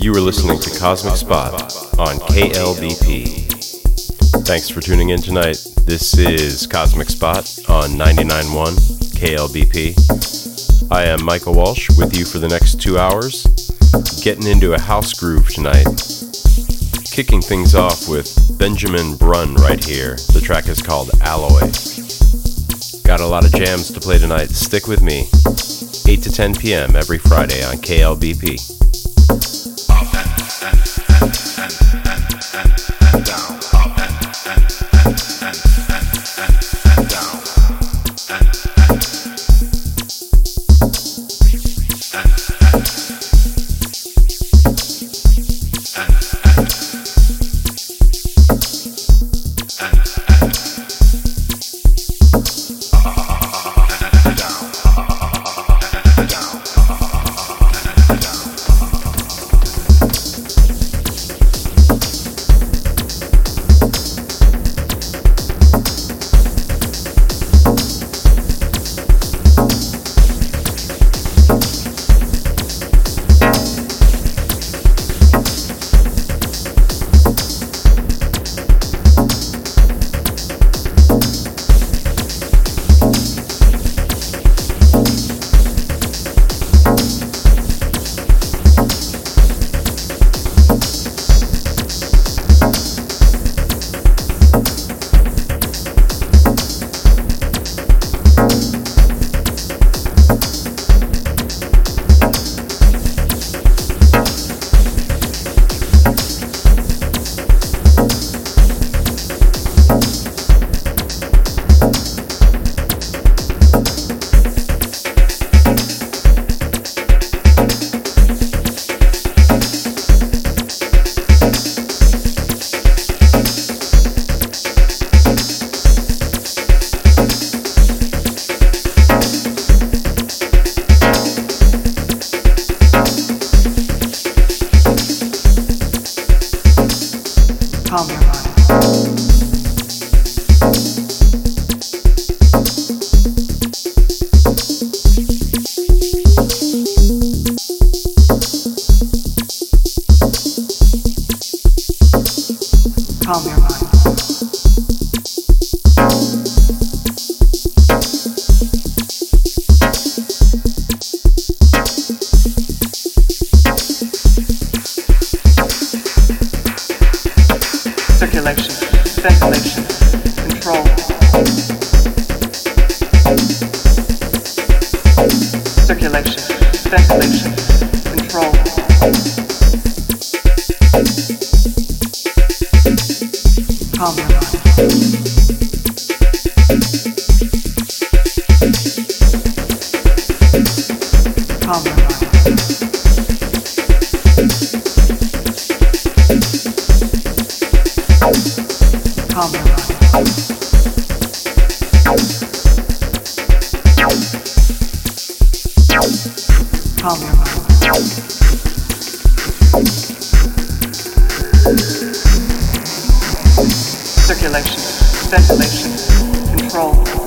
You were listening to Cosmic Spot on KLBP. Thanks for tuning in tonight. This is Cosmic Spot on 99.1 KLBP. I am Michael Walsh with you for the next two hours, getting into a house groove tonight. Kicking things off with Benjamin Brunn right here. The track is called Alloy. Got a lot of jams to play tonight. Stick with me. 8 to 10 p.m. every Friday on KLBP. circulation, ventilation, control.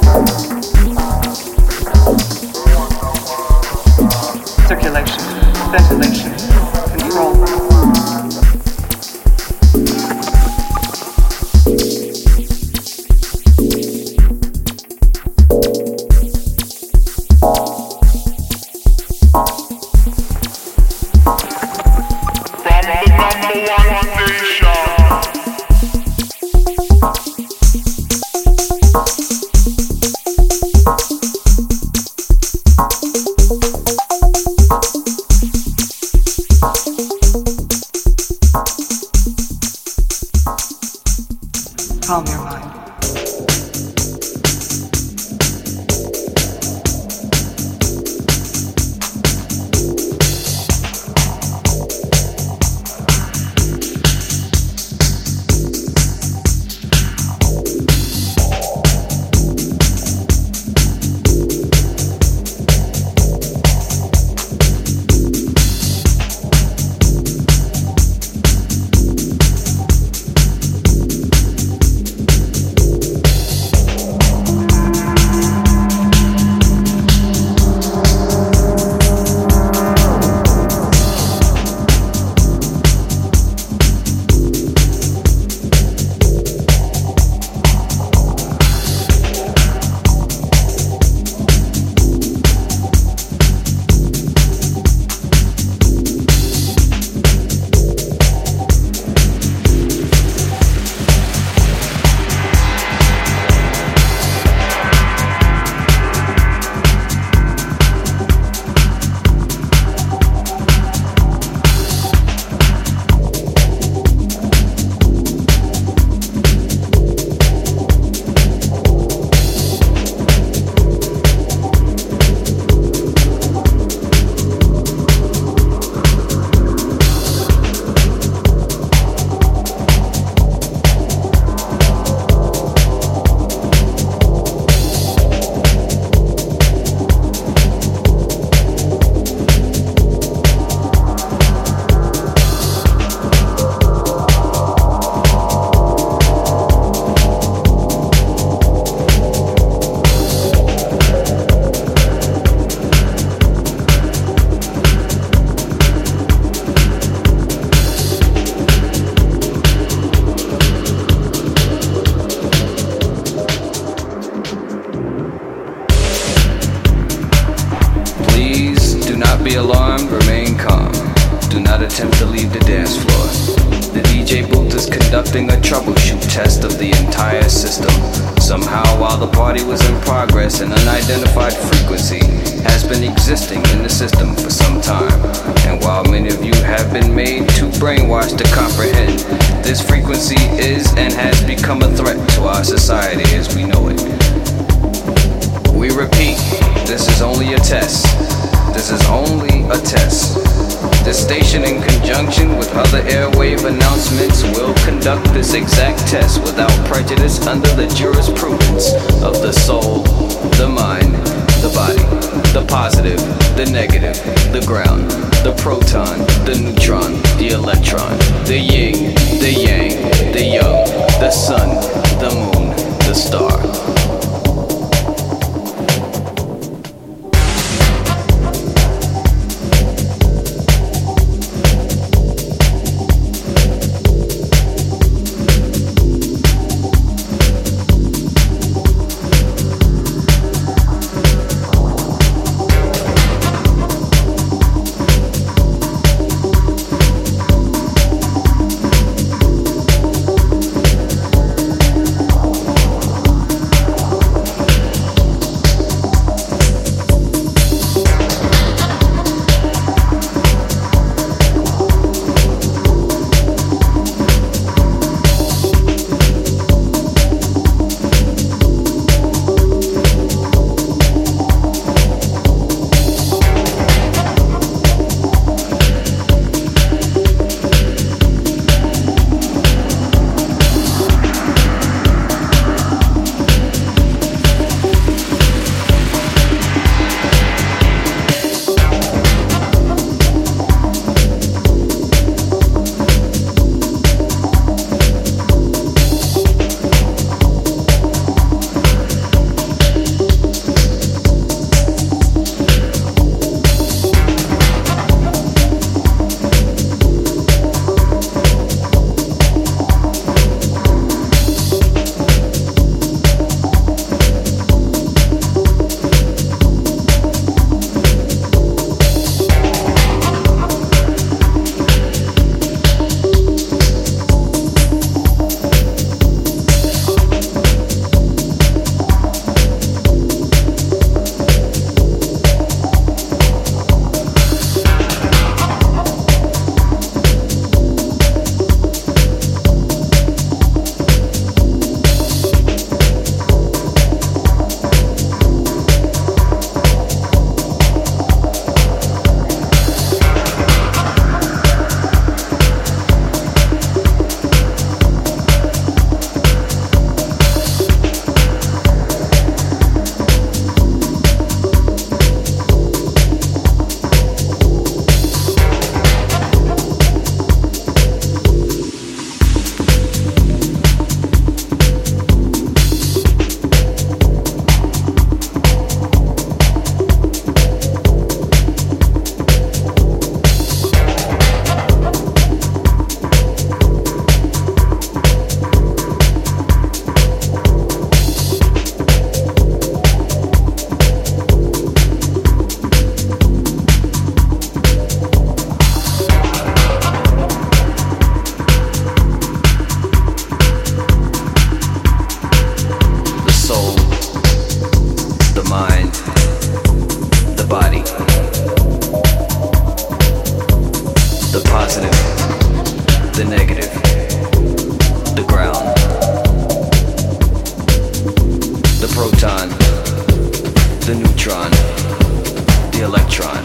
electron.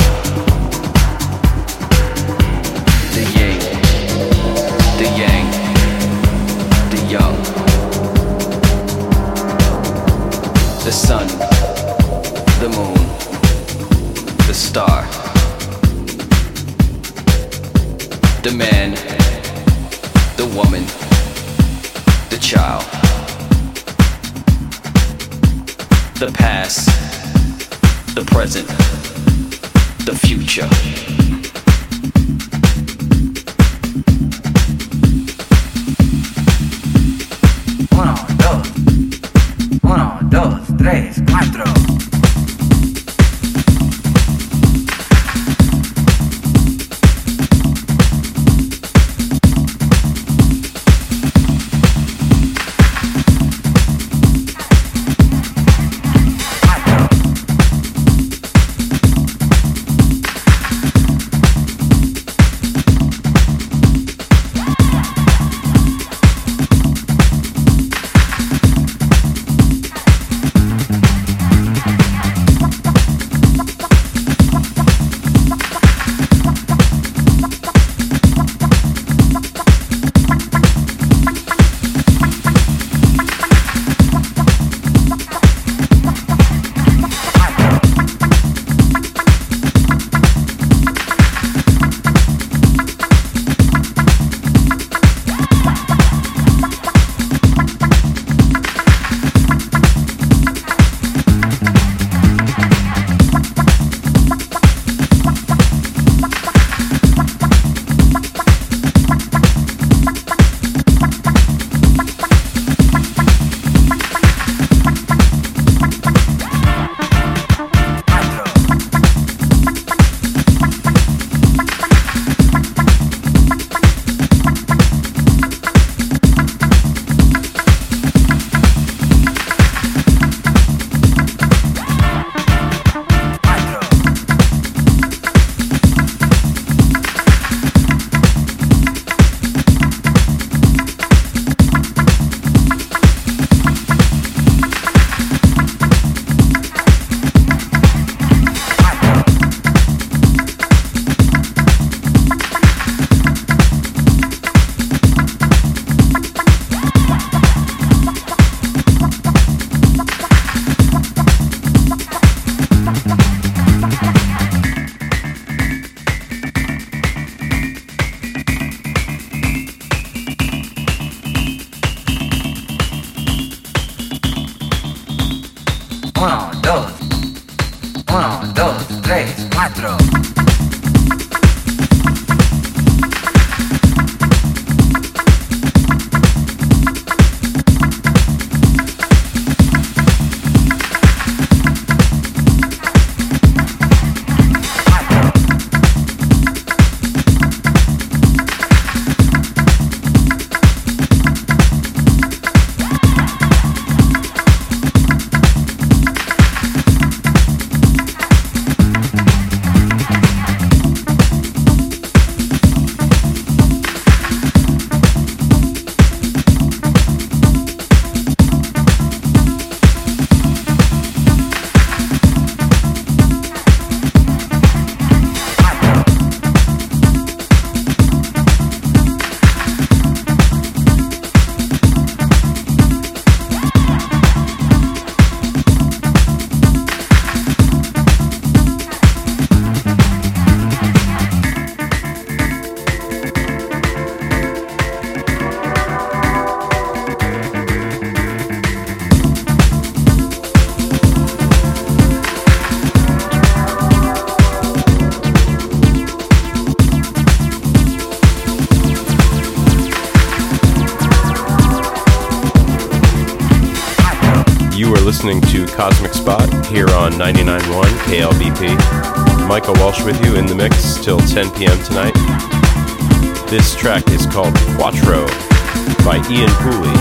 The yin, the yang, the young, The sun, the moon, the star. The man, the woman, the child. The past, the present the future. 10 p.m. tonight. This track is called Quattro by Ian Pooley.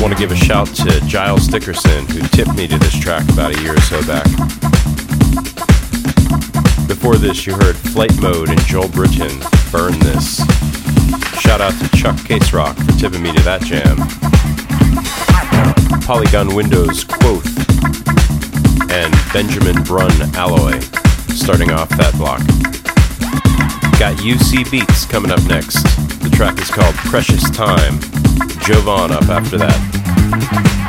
Want to give a shout to Giles Dickerson, who tipped me to this track about a year or so back. Before this, you heard Flight Mode and Joel Britton, Burn This. Shout out to Chuck Case Rock for tipping me to that jam. Polygon Windows Quoth and Benjamin Brunn Alloy starting off that block. Got UC Beats coming up next. The track is called Precious Time. Jovan up after that.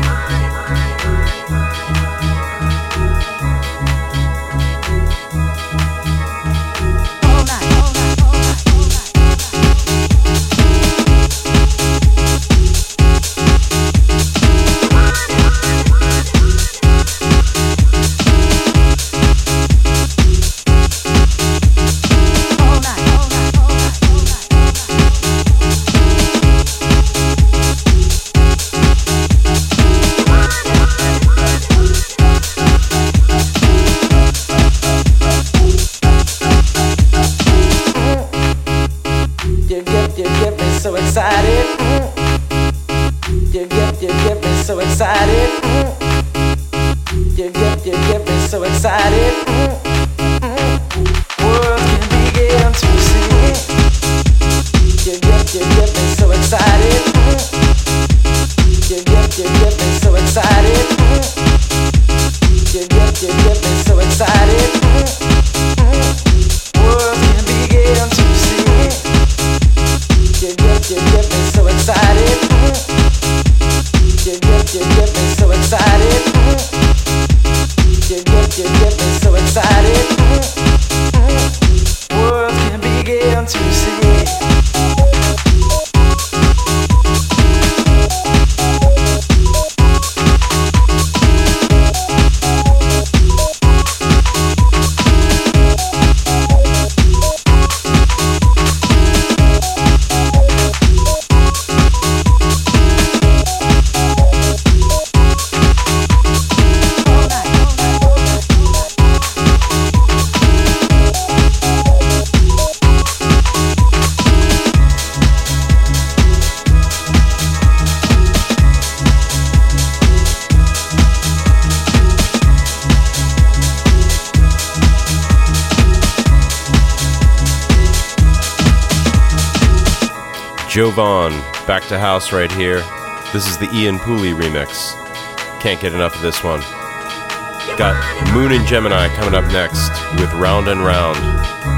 mind. Jovan, back to house right here. This is the Ian Pooley remix. Can't get enough of this one. Got Moon and Gemini coming up next with Round and Round.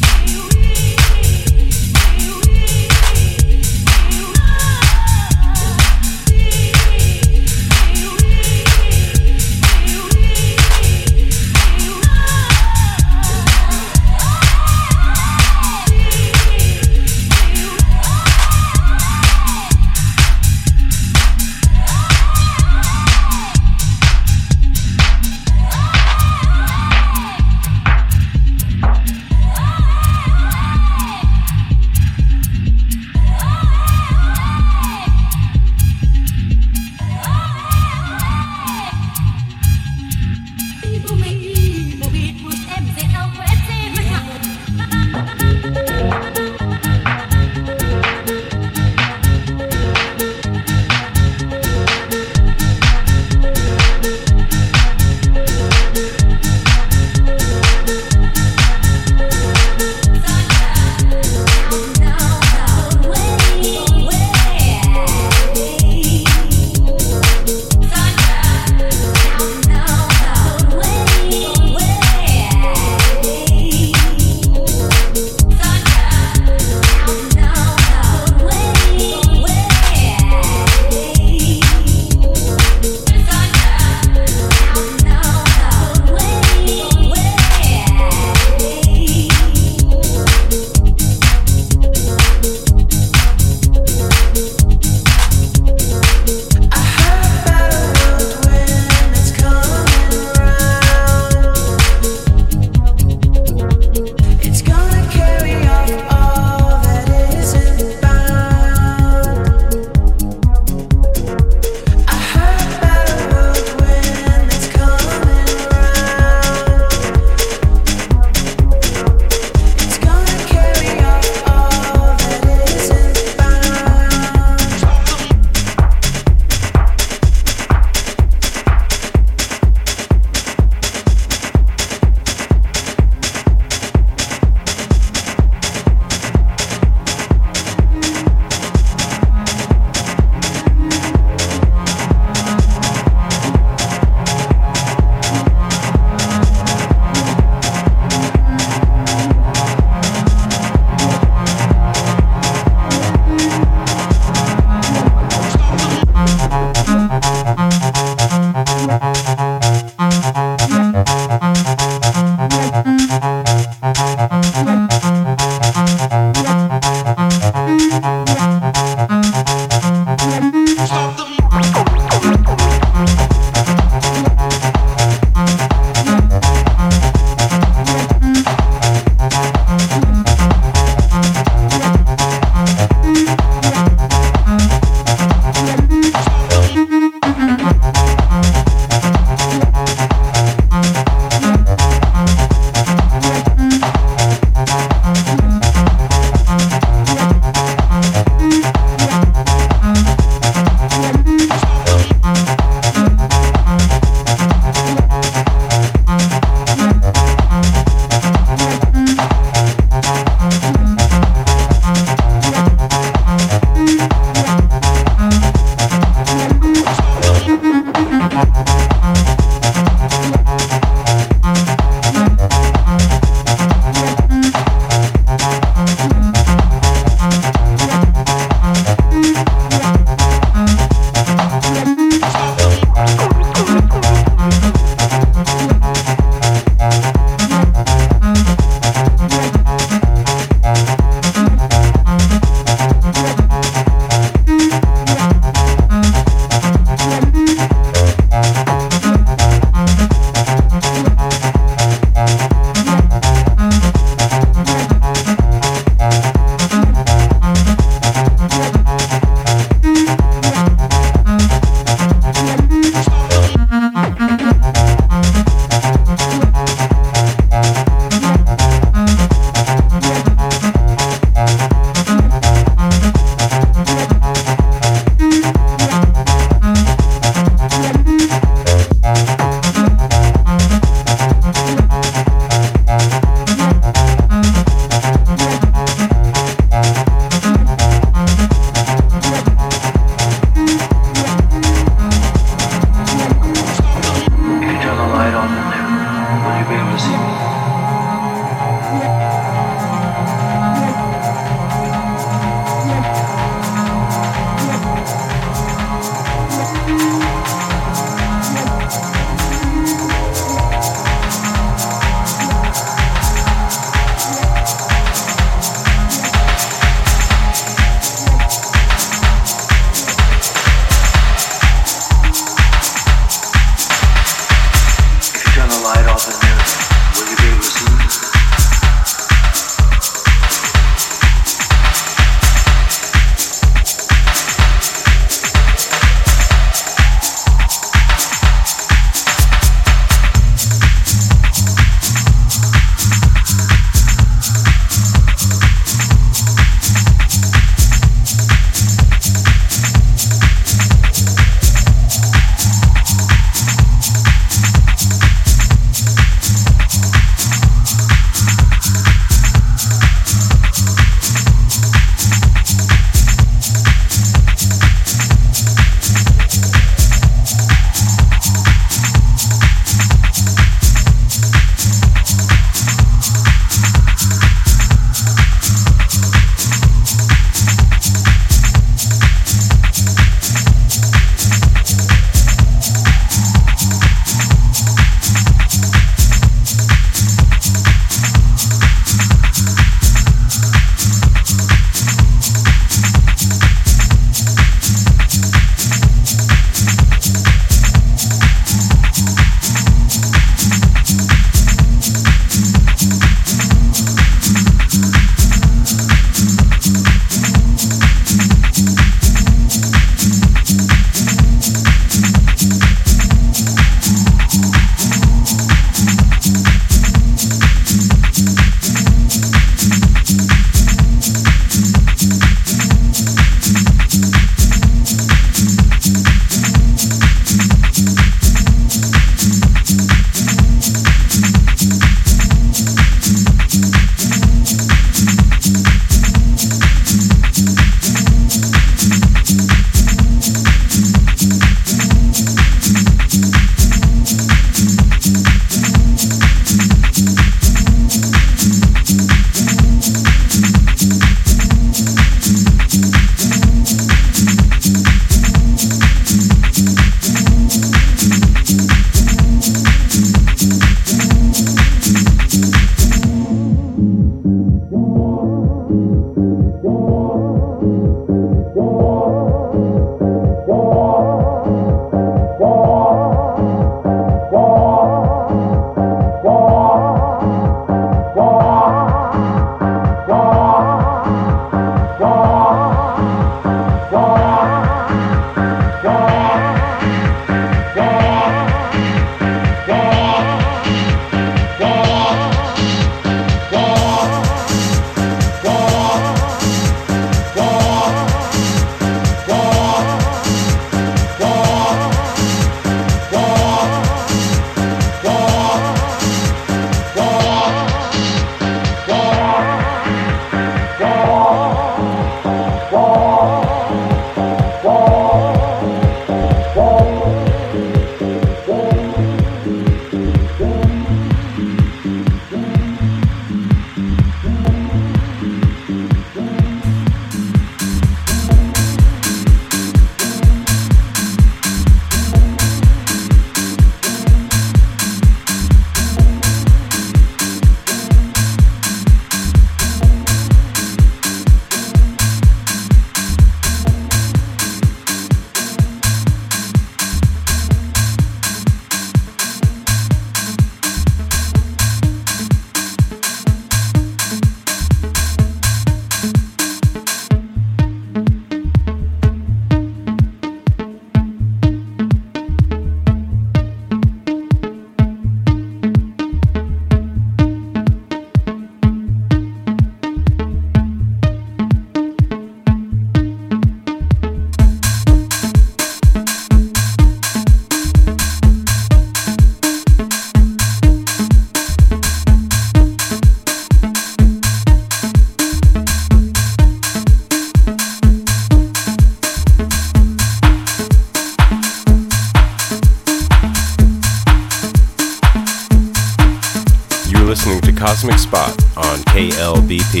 Cosmic Spot on KLBP.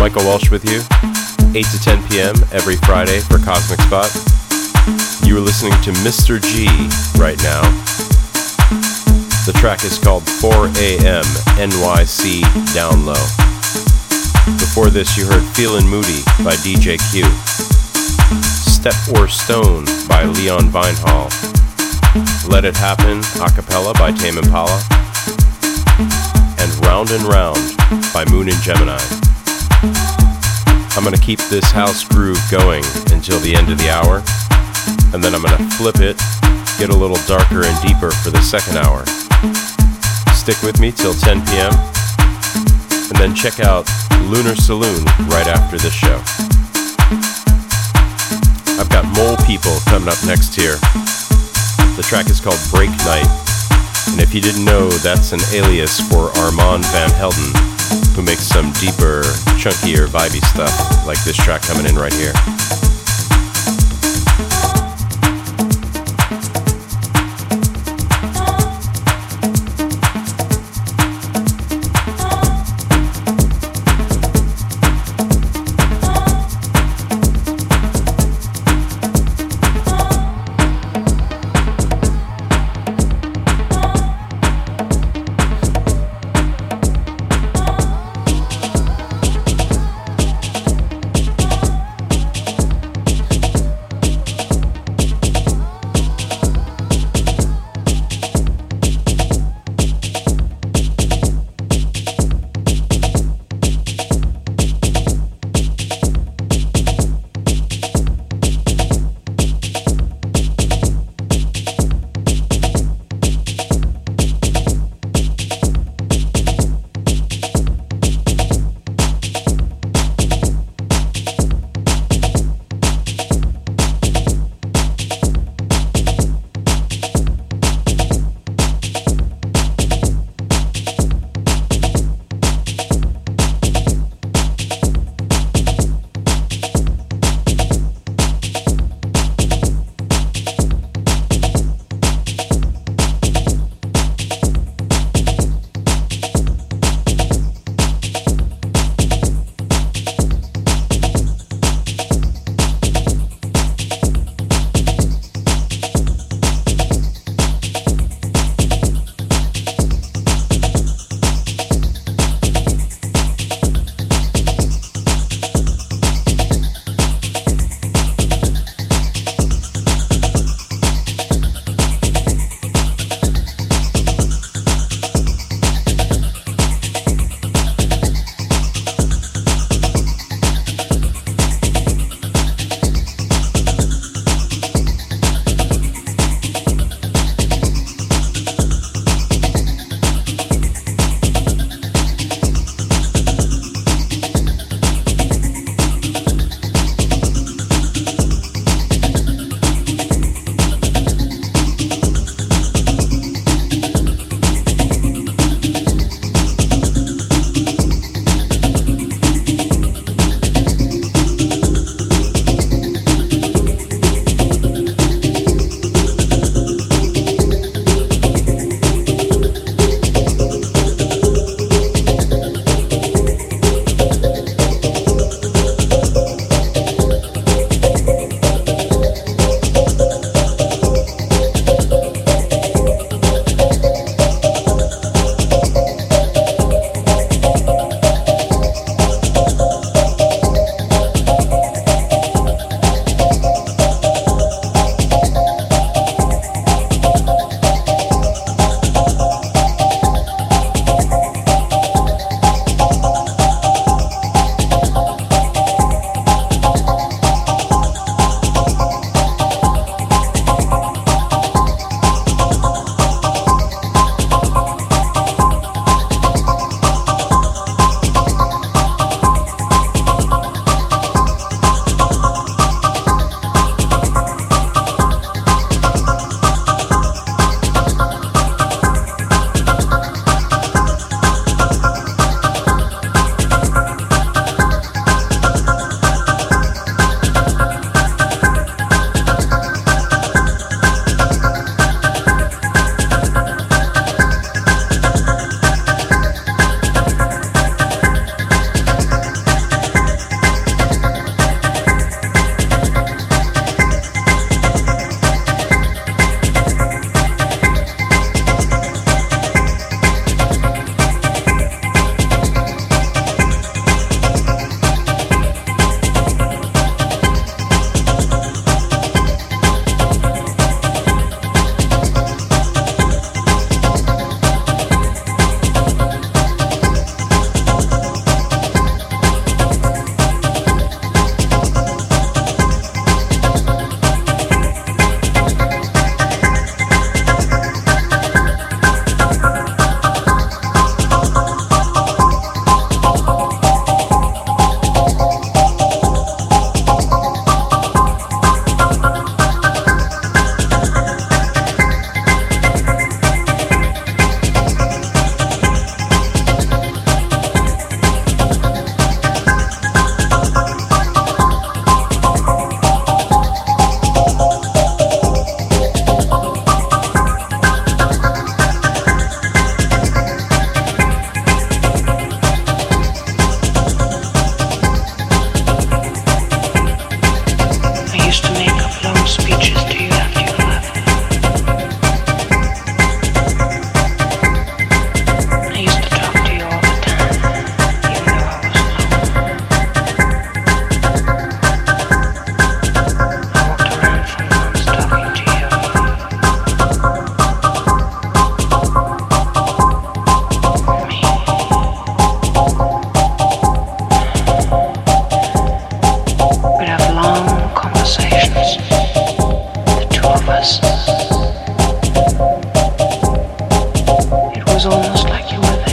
Michael Walsh with you, 8 to 10 p.m. every Friday for Cosmic Spot. You are listening to Mr. G right now. The track is called 4 a.m. NYC Down Low. Before this, you heard Feelin' Moody by DJ Q. Step or Stone by Leon Vynehall. Let It Happen, a cappella by Tame Impala Round and Round by Moon and Gemini. I'm going to keep this house groove going until the end of the hour, and then I'm going to flip it, get a little darker and deeper for the second hour. Stick with me till 10 p.m., and then check out Lunar Saloon right after this show. I've got Mole People coming up next here. The track is called Break Night. And if you didn't know, that's an alias for Armand Van Helden, who makes some deeper, chunkier, vibey stuff like this track coming in right here.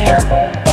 careful.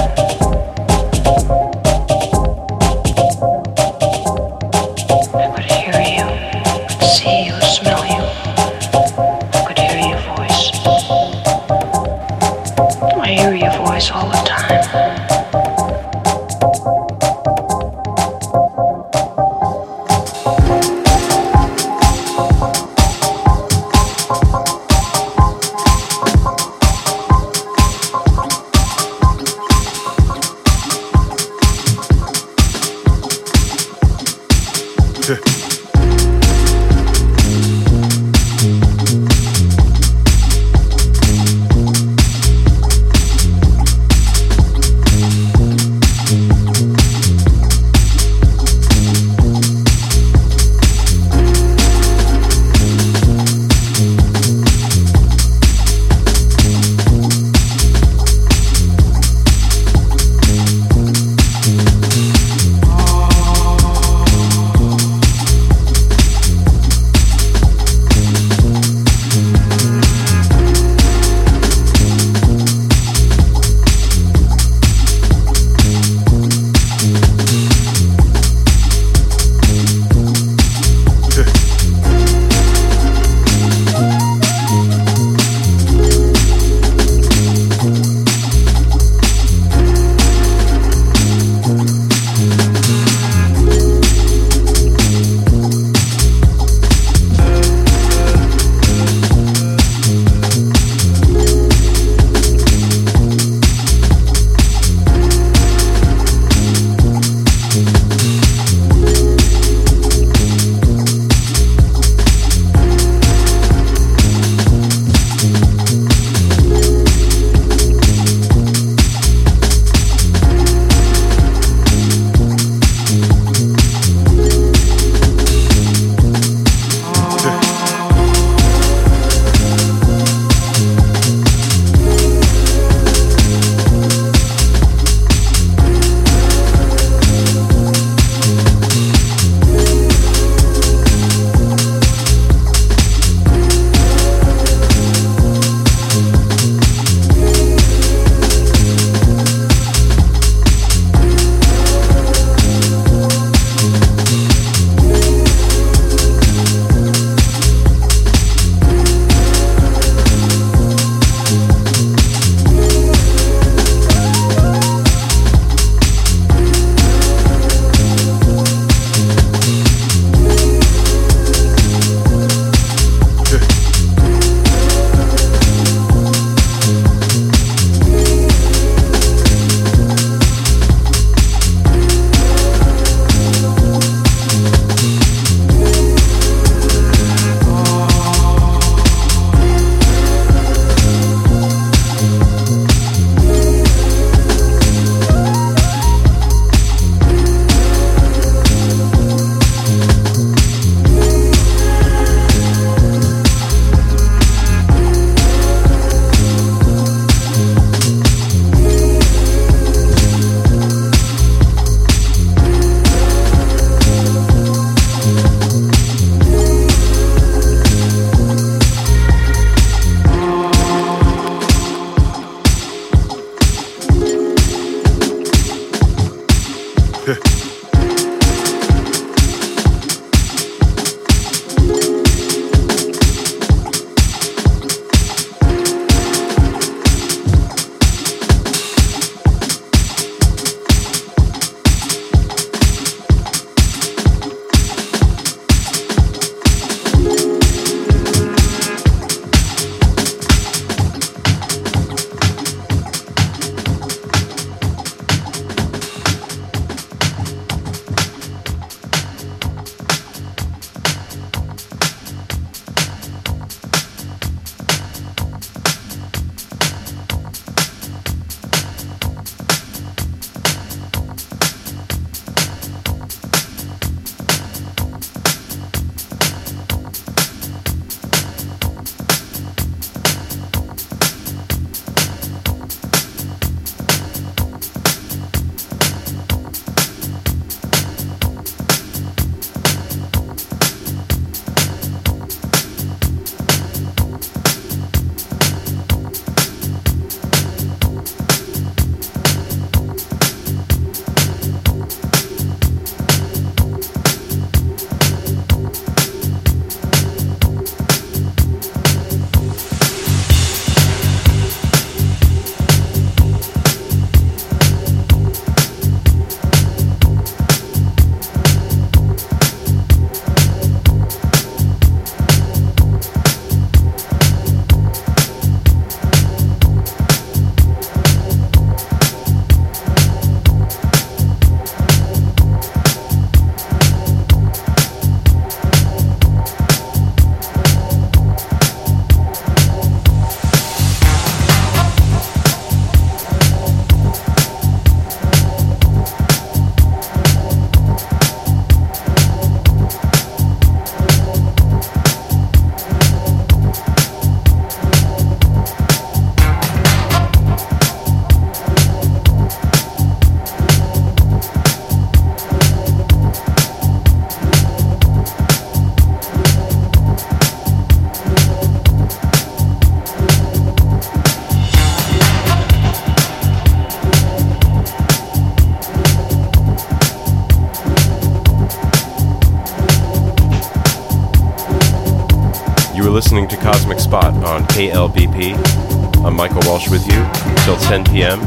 p.m.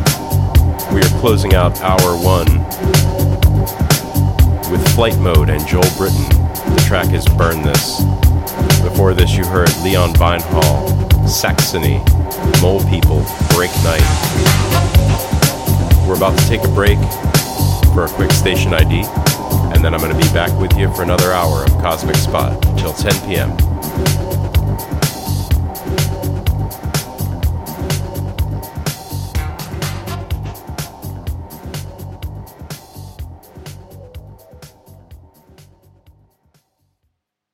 We are closing out hour one with Flight Mode and Joel Britton. The track is Burn This. Before this, you heard Leon Vynehall, Saxony, Mole People, Break Night. We're about to take a break for a quick station ID, and then I'm going to be back with you for another hour of Cosmic Spot till 10 p.m.